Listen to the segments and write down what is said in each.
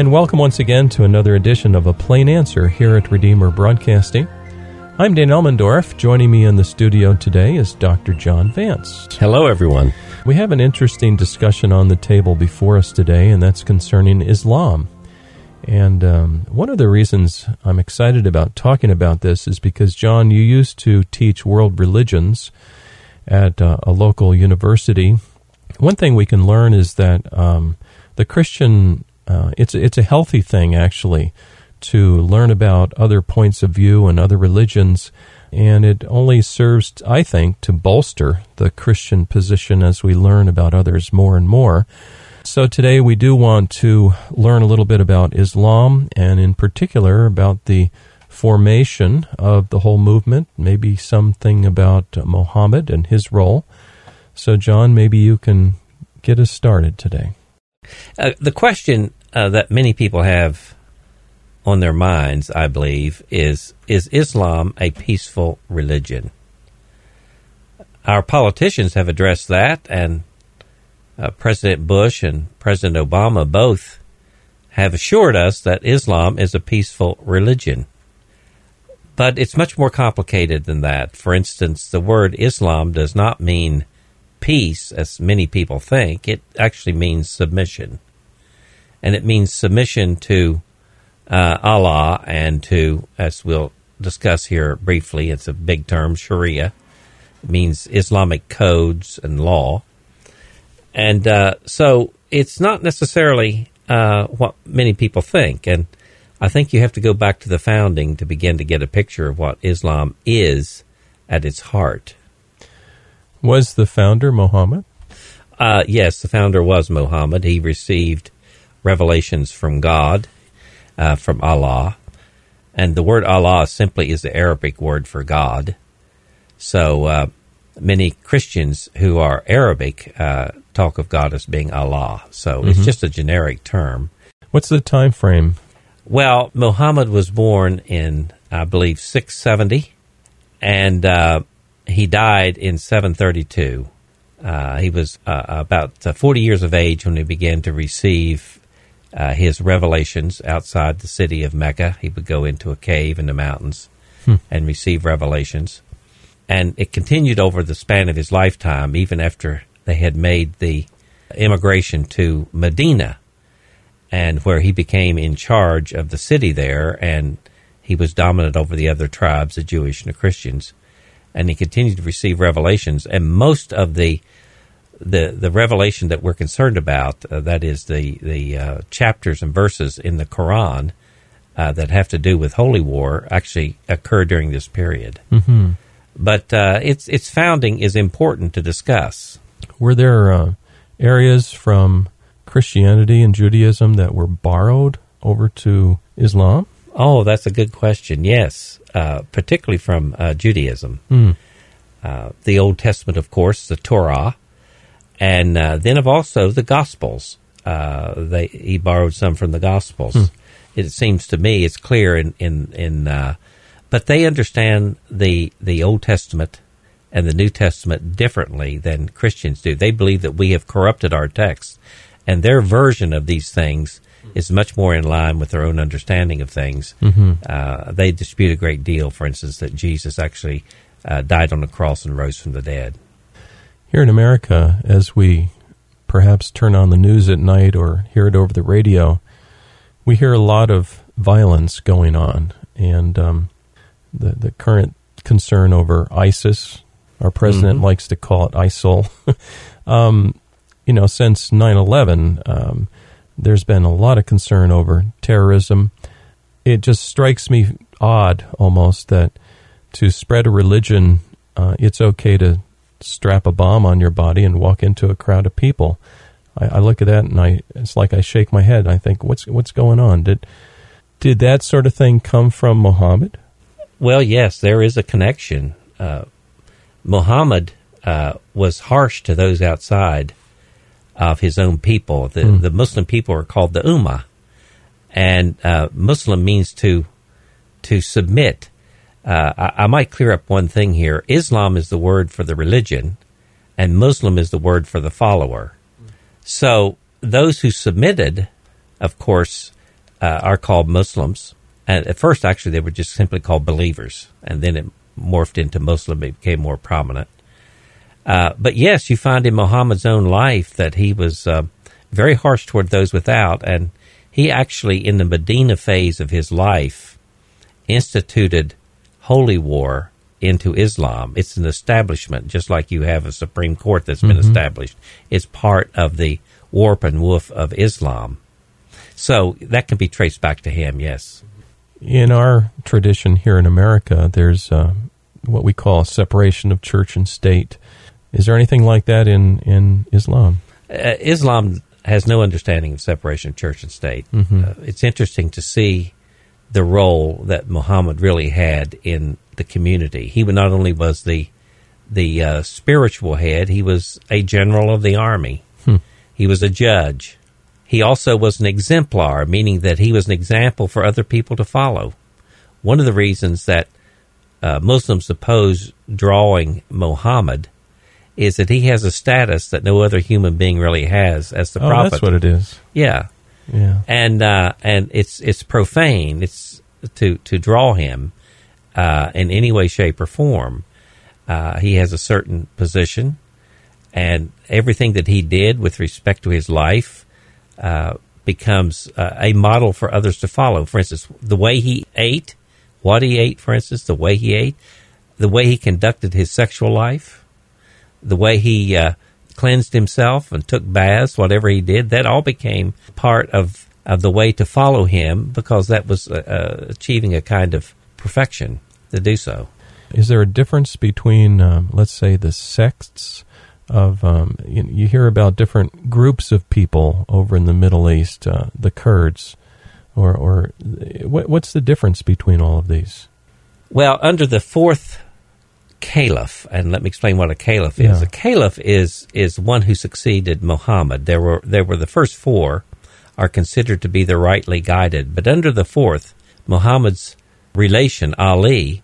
And welcome once again to another edition of A Plain Answer here at Redeemer Broadcasting. I'm Dan Elmendorf. Joining me in the studio today is Dr. John Vance. Hello, everyone. We have an interesting discussion on the table before us today, and that's concerning Islam. And um, one of the reasons I'm excited about talking about this is because, John, you used to teach world religions at uh, a local university. One thing we can learn is that um, the Christian uh, it's it's a healthy thing actually to learn about other points of view and other religions, and it only serves, I think, to bolster the Christian position as we learn about others more and more. So today we do want to learn a little bit about Islam, and in particular about the formation of the whole movement, maybe something about Muhammad and his role. So, John, maybe you can get us started today. Uh, the question uh, that many people have on their minds, I believe, is is Islam a peaceful religion? Our politicians have addressed that, and uh, President Bush and President Obama both have assured us that Islam is a peaceful religion. But it's much more complicated than that. For instance, the word Islam does not mean peace, as many people think. It actually means submission and it means submission to uh, Allah and to, as we'll discuss here briefly, it's a big term, Sharia. It means Islamic codes and law. And uh, so it's not necessarily uh, what many people think. And I think you have to go back to the founding to begin to get a picture of what Islam is at its heart. Was the founder Muhammad? Uh, yes, the founder was Muhammad. He received revelations from God, uh, from Allah. And the word Allah simply is the Arabic word for God. So uh, many Christians who are Arabic uh, talk of God as being Allah. So mm-hmm. it's just a generic term. What's the time frame? Well, Muhammad was born in, I believe, 670, and uh, he died in 732. Uh, he was uh, about uh, 40 years of age when he began to receive uh, his revelations outside the city of Mecca. He would go into a cave in the mountains hmm. and receive revelations. And it continued over the span of his lifetime, even after they had made the immigration to Medina, and where he became in charge of the city there, and he was dominant over the other tribes, the Jewish and the Christians. And he continued to receive revelations, and most of the the the revelation that we're concerned about, uh, that is the the uh, chapters and verses in the Quran uh, that have to do with holy war, actually occur during this period. Mm-hmm. But uh, its its founding is important to discuss. Were there uh, areas from Christianity and Judaism that were borrowed over to Islam? Oh, that's a good question. Yes, uh, particularly from Judaism. Mm. the Old Testament, of course, the Torah and uh, then of also the Gospels. Uh, they he borrowed some from the Gospels. Hmm. It seems to me it's clear in in in, uh, but they understand the the Old Testament and the New Testament differently than Christians do. They believe that we have corrupted our text, and their version of these things is much more in line with their own understanding of things. Mm-hmm. Uh, they dispute a great deal, for instance, that Jesus actually uh, died on the cross and rose from the dead. Here in America, as we perhaps turn on the news at night or hear it over the radio, we hear a lot of violence going on. And um, the, the current concern over ISIS, our president mm-hmm. likes to call it ISIL. um, you know, since 9 11, um, there's been a lot of concern over terrorism. It just strikes me odd almost that to spread a religion, uh, it's okay to strap a bomb on your body and walk into a crowd of people. I, I look at that and I it's like I shake my head. I think, what's what's going on? Did did that sort of thing come from Muhammad? Well, yes, there is a connection. Uh, Muhammad uh, was harsh to those outside of his own people. The, mm. the Muslim people are called the Ummah, and uh, Muslim means to to submit uh, I, I, might clear up one thing here. Islam is the word for the religion, and Muslim is the word for the follower. So those who submitted, of course, uh, are called Muslims. And at first, actually, they were just simply called believers, and then it morphed into Muslim. It became more prominent. Uh, but yes, you find in Muhammad's own life that he was uh, very harsh toward those without, and he actually, in the Medina phase of his life, instituted holy war into Islam. It's an establishment, just like you have a Supreme Court that's been mm-hmm. established. It's part of the warp and woof of Islam. So that can be traced back to him, yes. In our tradition here in America, there's uh, what we call separation of church and state. Is there anything like that in, in Islam? Uh, Islam has no understanding of separation of church and state. Mm-hmm. Uh, it's interesting to see the role that Muhammad really had in the community. He not only was the the uh, spiritual head, he was a general of the army. Hmm. He was a judge. He also was an exemplar, meaning that he was an example for other people to follow. One of the reasons that uh, Muslims oppose drawing Muhammad is that he has a status that no other human being really has as the oh, prophet. That's what it is. Yeah, yeah, and uh, and it's it's profane. It's to to draw him uh, in any way, shape, or form. Uh, he has a certain position, and everything that he did with respect to his life uh, becomes uh, a model for others to follow. For instance, the way he ate, what he ate, for instance, the way he ate, the way he conducted his sexual life, the way he uh, cleansed himself and took baths, whatever he did, that all became part of, of the way to follow him because that was uh, uh achieving a kind of perfection to do so. Is there a difference between, um, let's say, the sects of um, you, you, hear about different groups of people over in the Middle East, uh, the Kurds, or or what, what's the difference between all of these? Well, under the fourth caliph, and let me explain what a caliph is. Yeah. A caliph is is one who succeeded Muhammad. There were there were the first four are considered to be the rightly guided, but under the fourth, Muhammad's relation Ali,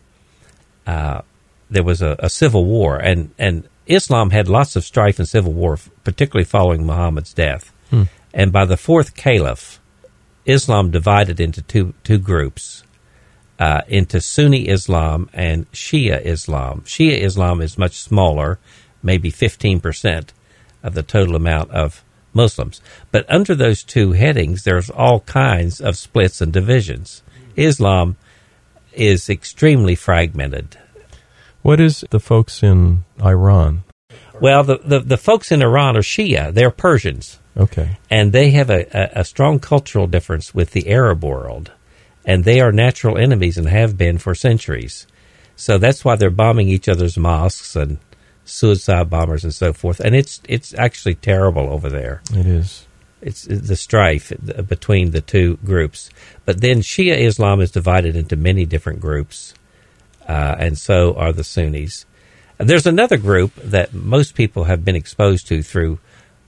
uh, there was a, a, civil war, and and Islam had lots of strife and civil war, particularly following Muhammad's death. Hmm. And by the fourth caliph, Islam divided into two two groups, uh, into Sunni Islam and Shia Islam. Shia Islam is much smaller, maybe fifteen percent of the total amount of Muslims. But under those two headings, there's all kinds of splits and divisions. Islam is extremely fragmented. What is the folks in Iran? Well, the, the, the folks in Iran are Shia. They're Persians. Okay. And they have a, a, a strong cultural difference with the Arab world. And they are natural enemies and have been for centuries. So that's why they're bombing each other's mosques and suicide bombers and so forth. And it's it's actually terrible over there. It is. It's the strife between the two groups. But then Shia Islam is divided into many different groups, uh, and so are the Sunnis. There's another group that most people have been exposed to through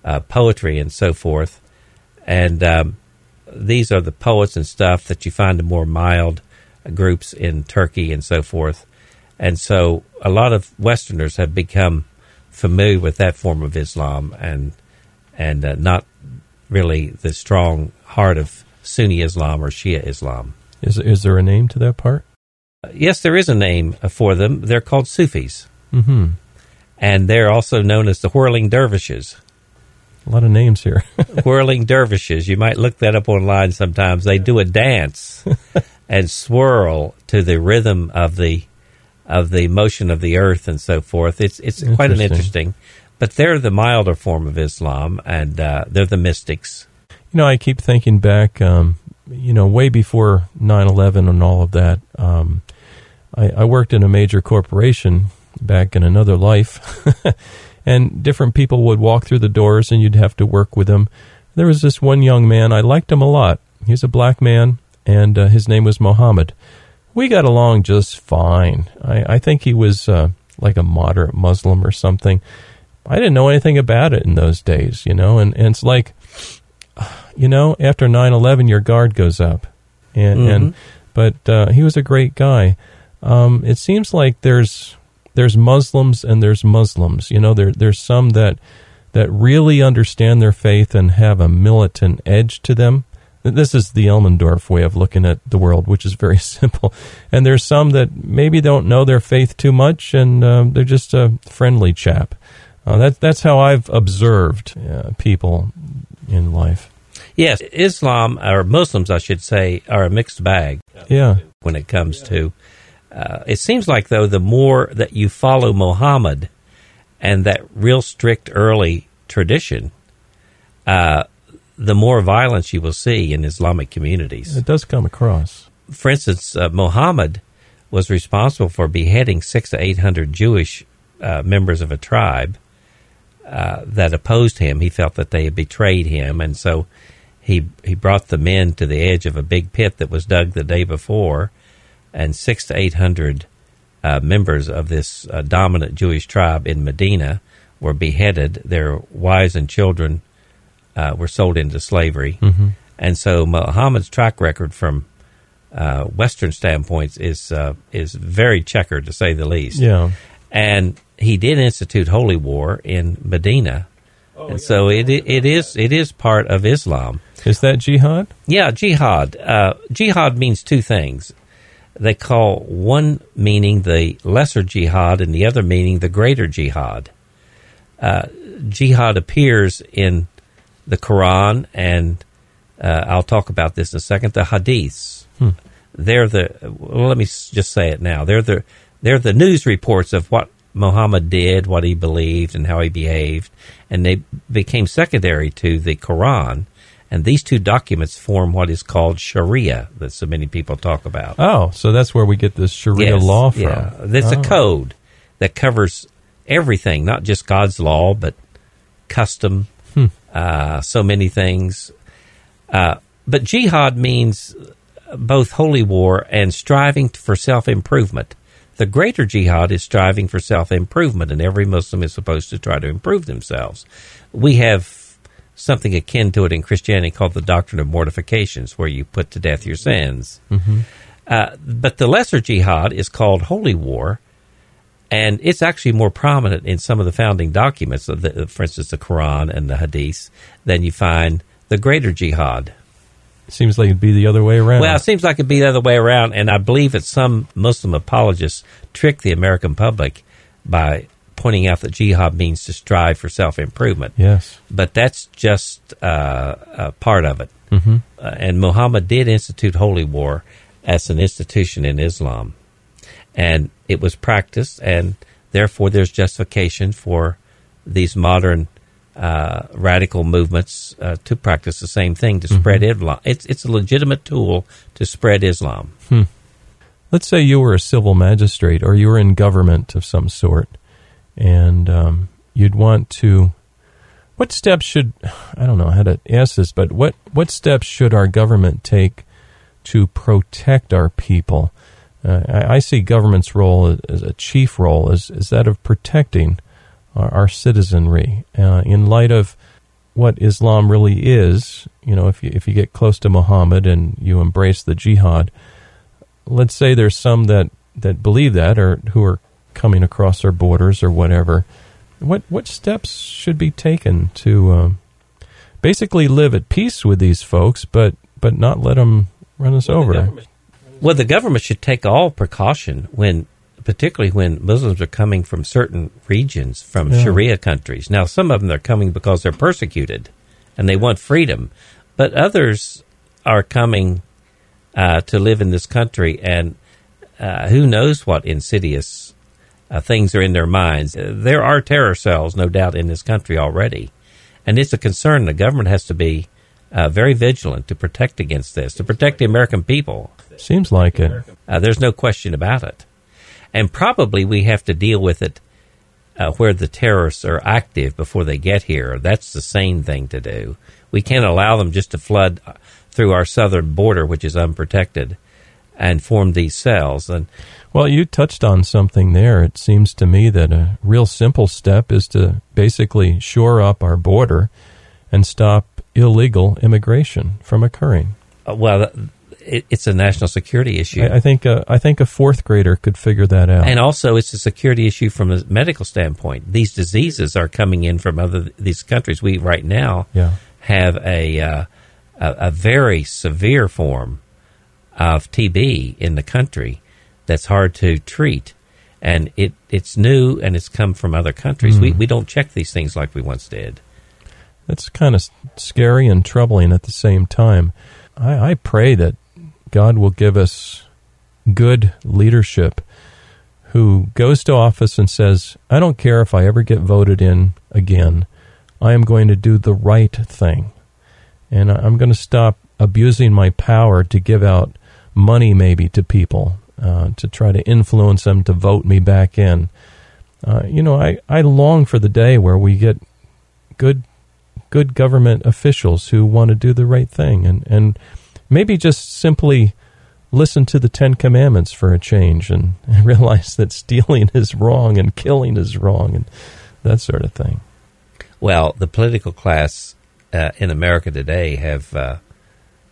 uh, poetry and so forth, and um, these are the poets and stuff that you find in more mild groups in Turkey and so forth. And so a lot of Westerners have become familiar with that form of Islam and and uh, not really the strong heart of Sunni Islam or Shia Islam. Is is there a name to that part? Uh, yes, there is a name for them. They're called Sufis, mm-hmm. and they're also known as the whirling dervishes. A lot of names here. whirling dervishes. You might look that up online. Sometimes they do a dance and swirl to the rhythm of the of the motion of the earth and so forth. It's it's quite an interesting. But they're the milder form of Islam, and uh, they're the mystics. You know, I keep thinking back, um, you know, way before 9 11 and all of that. Um, I, I, worked in a major corporation back in another life, and different people would walk through the doors, and you'd have to work with them. There was this one young man, I liked him a lot. He's a black man, and uh, his name was Mohammed. We got along just fine. I, I think he was uh, like a moderate Muslim or something I didn't know anything about it in those days, you know, and, and it's like, you know, after 9-11, your guard goes up. And, mm-hmm. and but uh, he was a great guy. Um, it seems like there's there's Muslims and there's Muslims. You know, there there's some that that really understand their faith and have a militant edge to them. This is the Elmendorf way of looking at the world, which is very simple. And there's some that maybe don't know their faith too much, and um, they're just a friendly chap. Uh, that, that's how I've observed uh, people in life. Yes, Islam, or Muslims, I should say, are a mixed bag. Yeah. When it comes to, uh, it seems like, though, the more that you follow Muhammad and that real strict early tradition, uh, the more violence you will see in Islamic communities. It does come across. For instance, uh, Muhammad was responsible for beheading six to eight hundred Jewish uh, members of a tribe uh, that opposed him. He felt that they had betrayed him, and so he he brought the men to the edge of a big pit that was dug the day before, and six to eight hundred uh, members of this uh, dominant Jewish tribe in Medina were beheaded. Their wives and children uh, were sold into slavery, mm-hmm. and so Muhammad's track record from uh, Western standpoints is uh, is very checkered to say the least. Yeah, and he did institute holy war in Medina, oh, and yeah. so it it is it is part of Islam. Is that jihad? Yeah, jihad. Uh, jihad means two things. They call one meaning the lesser jihad, and the other meaning the greater jihad. Uh, jihad appears in the Quran, and uh, I'll talk about this in a second. The Hadiths, hmm. they're the. Well, let me just say it now. They're the they're the news reports of what Muhammad did, what he believed, and how he behaved, and they became secondary to the Quran. And these two documents form what is called Sharia that so many people talk about. Oh, so that's where we get this Sharia yes, law from. Yeah, it's oh. a code that covers everything, not just God's law, but custom, hmm. uh, so many things. Uh, but jihad means both holy war and striving for self improvement. The greater jihad is striving for self improvement, and every Muslim is supposed to try to improve themselves. We have something akin to it in Christianity called the doctrine of mortifications, where you put to death your sins. Mm-hmm. Uh, but the lesser jihad is called holy war, and it's actually more prominent in some of the founding documents, the, for instance, the Quran and the Hadith, than you find the greater jihad. Seems like it'd be the other way around. Well, it seems like it'd be the other way around, and I believe that some Muslim apologists trick the American public by pointing out that jihad means to strive for self improvement. Yes, but that's just uh, a part of it. Mm-hmm. Uh, and Muhammad did institute holy war as an institution in Islam, and it was practiced, and therefore there's justification for these modern uh, radical movements uh, to practice the same thing to mm-hmm. spread Islam. It's it's a legitimate tool to spread Islam. Hmm. Let's say you were a civil magistrate or you were in government of some sort, and um, you'd want to. What steps should I don't know how to ask this, but what what steps should our government take to protect our people? Uh, I, I, see government's role as a chief role is, is that of protecting our, our citizenry uh, in light of what Islam really is. You know, if you, if you get close to Muhammad and you embrace the jihad, let's say there's some that, that believe that or who are coming across our borders or whatever. What what steps should be taken to um, basically live at peace with these folks, but but not let them run us well, over? The well, the government should take all precaution when particularly when Muslims are coming from certain regions, from yeah. Sharia countries. Now, some of them are coming because they're persecuted and they want freedom, but others are coming uh, to live in this country, and uh, who knows what insidious uh, things are in their minds. There are terror cells, no doubt, in this country already, and it's a concern. The government has to be uh, very vigilant to protect against this, to protect the American people. Seems like it. Uh, there's no question about it and probably we have to deal with it uh, where the terrorists are active before they get here. That's the sane thing to do. We can't allow them just to flood through our southern border, which is unprotected, and form these cells. And well, you touched on something there. It seems to me that a real simple step is to basically shore up our border and stop illegal immigration from occurring. Uh, well, it, it's a national security issue. I, I think uh, I think a fourth grader could figure that out. And also, it's a security issue from a medical standpoint. These diseases are coming in from other these countries. We right now yeah. have a uh, a, a very severe form of TB in the country that's hard to treat. And it, it's new and it's come from other countries. Mm. We, we don't check these things like we once did. That's kind of scary and troubling at the same time. I, I pray that God will give us good leadership who goes to office and says, I don't care if I ever get voted in again. I am going to do the right thing. And I'm going to stop abusing my power to give out money, maybe, to people uh, to try to influence them to vote me back in. Uh, you know, I, I long for the day where we get good good government officials who want to do the right thing and, and maybe just simply listen to the Ten Commandments for a change and, and realize that stealing is wrong and killing is wrong and that sort of thing. Well, the political class uh, in America today have uh,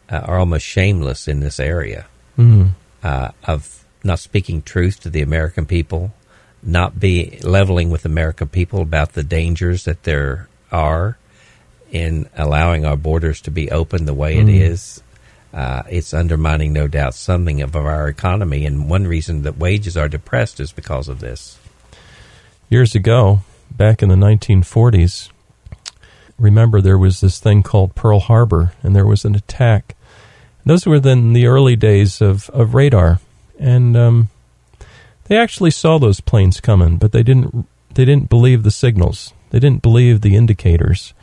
uh, are almost shameless in this area. Uh, of not speaking truth to the American people, not be leveling with American people about the dangers that there are in allowing our borders to be open the way it Mm. is. Uh, it's undermining, no doubt, something of our economy, and one reason that wages are depressed is because of this. Years ago, back in the 1940s, remember there was this thing called Pearl Harbor, and there was an attack. Those were then the early days of, of radar, and um, they actually saw those planes coming, but they didn't they didn't believe the signals. They didn't believe the indicators,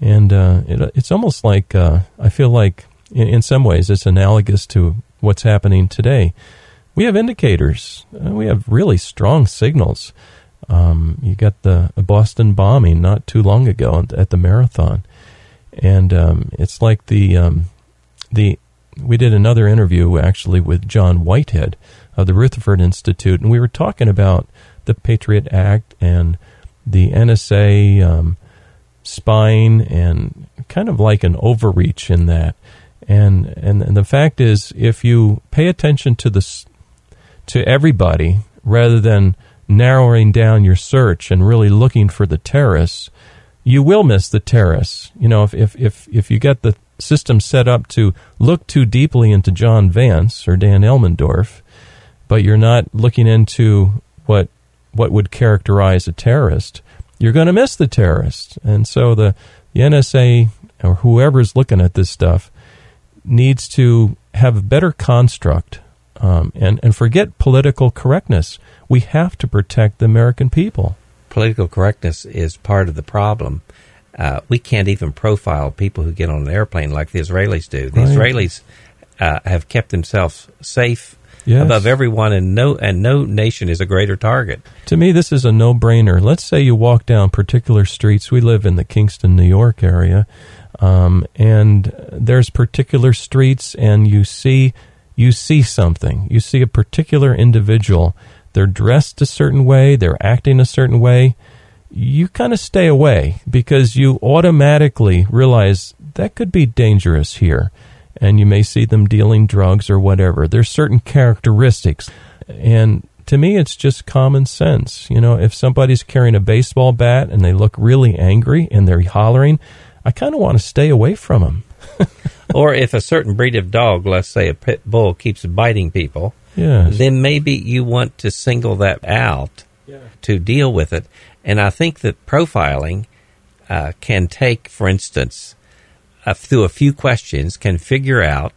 and uh, it, it's almost like uh, I feel like in, in some ways it's analogous to what's happening today. We have indicators. Uh, we have really strong signals. Um, you got the Boston bombing not too long ago at the marathon, and um, it's like the um, the we did another interview actually with John Whitehead of the Rutherford Institute, and we were talking about the Patriot Act and the NSA um, spying and kind of like an overreach in that. And, and and the fact is, if you pay attention to this to everybody rather than narrowing down your search and really looking for the terrorists, you will miss the terrorists. You know, if if if, if you get the system set up to look too deeply into John Vance or Dan Elmendorf, but you're not looking into what what would characterize a terrorist, you're going to miss the terrorist. And so the, the NSA or whoever's looking at this stuff needs to have a better construct um, and, and forget political correctness. We have to protect the American people. Political correctness is part of the problem. Uh, we can't even profile people who get on an airplane like the Israelis do. The Right. Israelis uh, have kept themselves safe Yes. above everyone, and no and no nation is a greater target. To me, this is a no brainer. Let's say you walk down particular streets. We live in the Kingston, New York area, um, and there's particular streets, and you see you see something. You see a particular individual. They're dressed a certain way. They're acting a certain way. You kind of stay away because you automatically realize that could be dangerous here and you may see them dealing drugs or whatever. There's certain characteristics. And to me, it's just common sense. You know, if somebody's carrying a baseball bat and they look really angry and they're hollering, I kind of want to stay away from them. or if a certain breed of dog, let's say a pit bull, keeps biting people, Yes. then maybe you want to single that out to deal with it. And I think that profiling uh, can take, for instance, uh, through a few questions, can figure out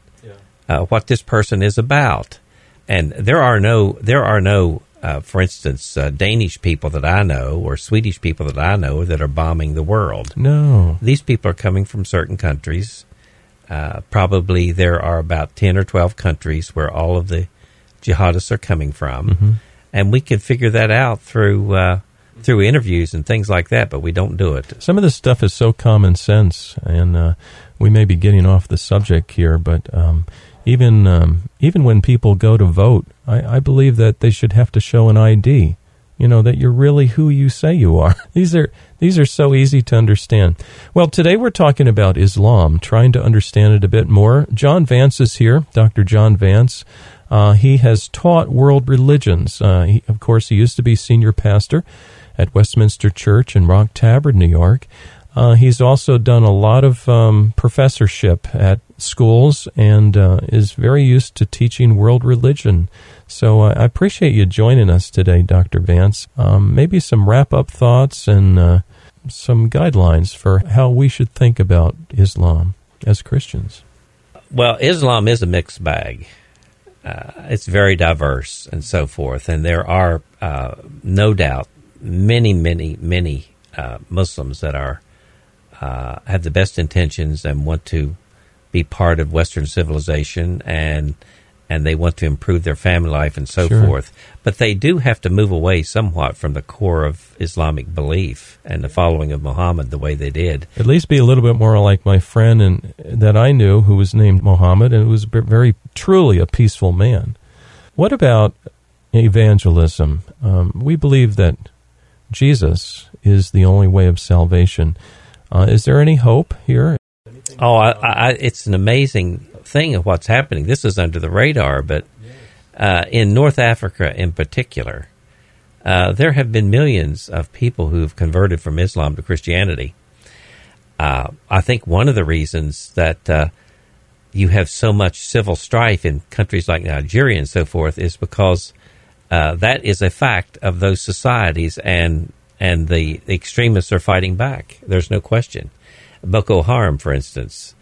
uh, what this person is about. And there are no, there are no, uh, for instance, uh, Danish people that I know or Swedish people that I know that are bombing the world. no. These people are coming from certain countries. Uh, probably there are about 10 or 12 countries where all of the jihadists are coming from. And we can figure that out through, uh, through interviews and things like that, but we don't do it. Some of this stuff is so common sense, and uh, we may be getting off the subject here, but um, even um, even when people go to vote, I, I believe that they should have to show an ID. You know that you're really who you say you are. These are these are so easy to understand. Well, today we're talking about Islam, trying to understand it a bit more. John Vance is here, Dr. John Vance. Uh, he has taught world religions. Uh, he, of course, he used to be senior pastor at Westminster Church in Rock Tavern, New York. Uh, he's also done a lot of um, professorship at schools and uh, is very used to teaching world religion. So uh, I appreciate you joining us today, Dr. Vance. Um, maybe some wrap up thoughts and uh, some guidelines for how we should think about Islam as Christians. Well, Islam is a mixed bag. Uh, it's very diverse and so forth, and there are uh, no doubt many, many, many Muslims that are uh, have the best intentions and want to be part of Western civilization and and they want to improve their family life and so Sure. forth. But they do have to move away somewhat from the core of Islamic belief and the following of Muhammad the way they did. At least be a little bit more like my friend and that I knew who was named Muhammad and was very truly a peaceful man. What about evangelism? Um, we believe that Jesus is the only way of salvation. Uh, is there any hope here? Oh, I, I, it's an amazing thing of what's happening. This is under the radar, but uh, in North Africa in particular, uh, there have been millions of people who have converted from Islam to Christianity. Uh, I think one of the reasons that uh, you have so much civil strife in countries like Nigeria and so forth is because uh, that is a fact of those societies, and and the, extremists are fighting back. There's no question. Boko Haram, for instance,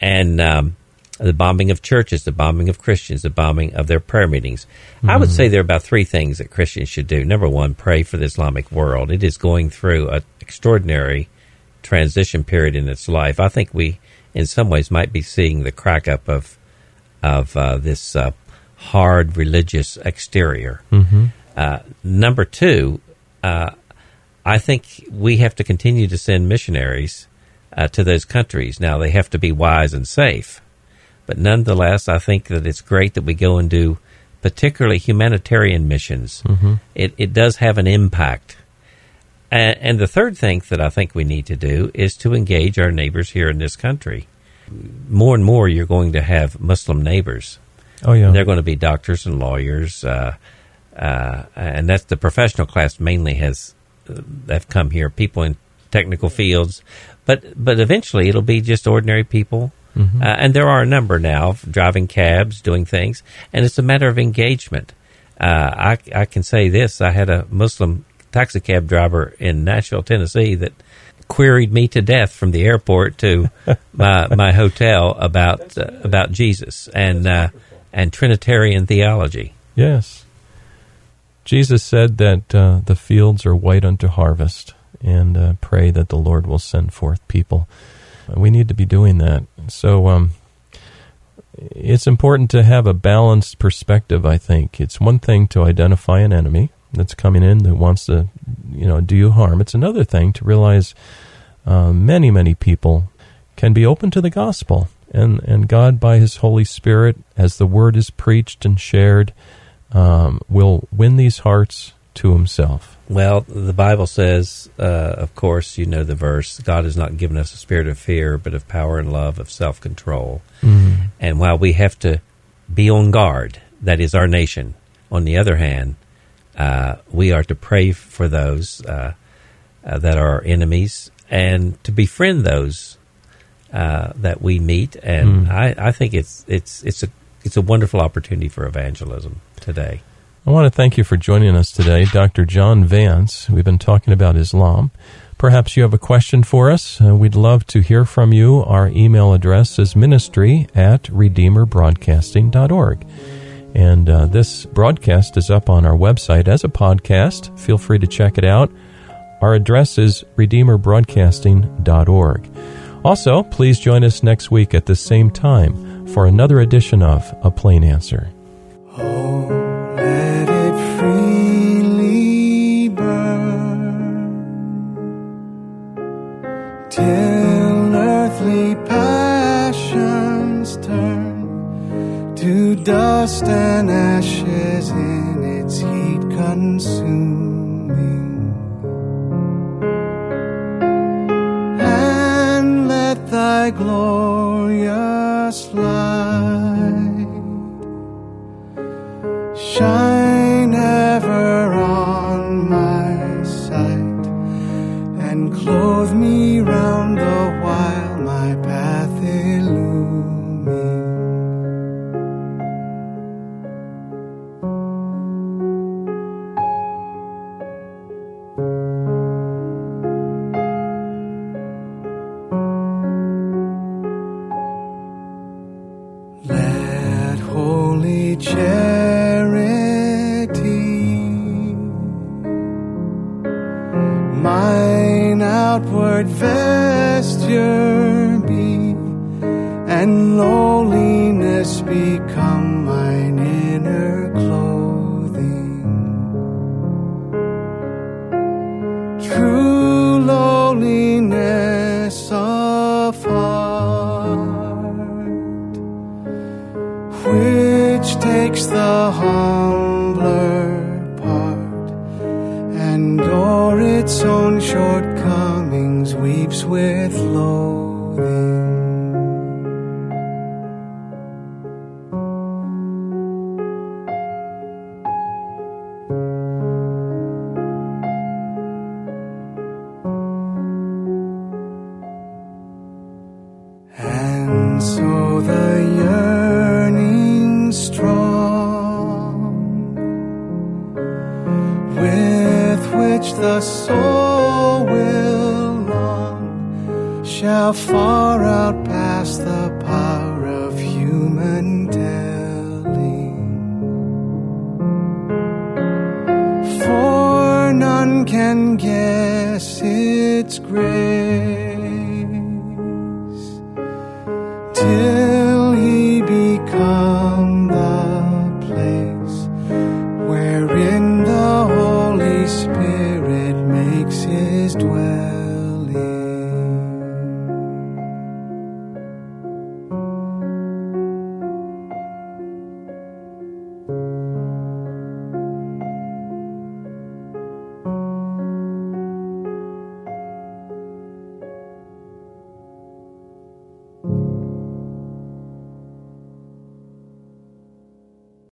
and um, the bombing of churches, the bombing of Christians, the bombing of their prayer meetings. I would say there are about three things that Christians should do. Number one, pray for the Islamic world. It is going through an extraordinary transition period in its life. I think we, in some ways, might be seeing the crack up of of uh, this uh, hard religious exterior. Mm-hmm. Uh, number two, uh, I think we have to continue to send missionaries uh, to those countries. Now, they have to be wise and safe. But nonetheless, I think that it's great that we go and do particularly humanitarian missions. Mm-hmm. It, it does have an impact. And, and the third thing that I think we need to do is to engage our neighbors here in this country. More and more, you're going to have Muslim neighbors. Oh yeah. They're going to be doctors and lawyers, uh, uh, and that's the professional class mainly has have come here. People in technical fields, but but eventually it'll be just ordinary people. Mhm. Uh, and there are a number now driving cabs, doing things, and it's a matter of engagement. Uh, I I can say this: I had a Muslim taxi cab driver in Nashville, Tennessee, that queried me to death from the airport to my my hotel about uh, about Jesus and uh, and Trinitarian theology. Yes. Jesus said that uh, the fields are white unto harvest, and uh, pray that the Lord will send forth people. We need to be doing that. So um, it's important to have a balanced perspective. I think it's one thing to identify an enemy that's coming in that wants to, you know, do you harm. It's another thing to realize uh, many, many people can be open to the gospel, and and God, by His Holy Spirit, as the word is preached and shared, um, will win these hearts to Himself. Well, the Bible says, uh, of course, you know the verse God has not given us a spirit of fear, but of power and love, of self control. And while we have to be on guard, that is our nation, on the other hand, uh, we are to pray for those uh, uh, that are our enemies and to befriend those uh, that we meet. And Mm. I, I think it's it's it's a it's a wonderful opportunity for evangelism today. I want to thank you for joining us today, Dr. John Vance. We've been talking about Islam. Perhaps you have a question for us. Uh, we'd love to hear from you. Our email address is ministry at redeemerbroadcasting.org. And uh, this broadcast is up on our website as a podcast. Feel free to check it out. Our address is redeemerbroadcasting.org. Also, please join us next week at the same time for another edition of A Plain Answer. Oh, let it freely burn till earthly passions turn to dust and ashes in its heat consuming. Thy glorious light shall far outpass the power of human telling. For none can guess its grace till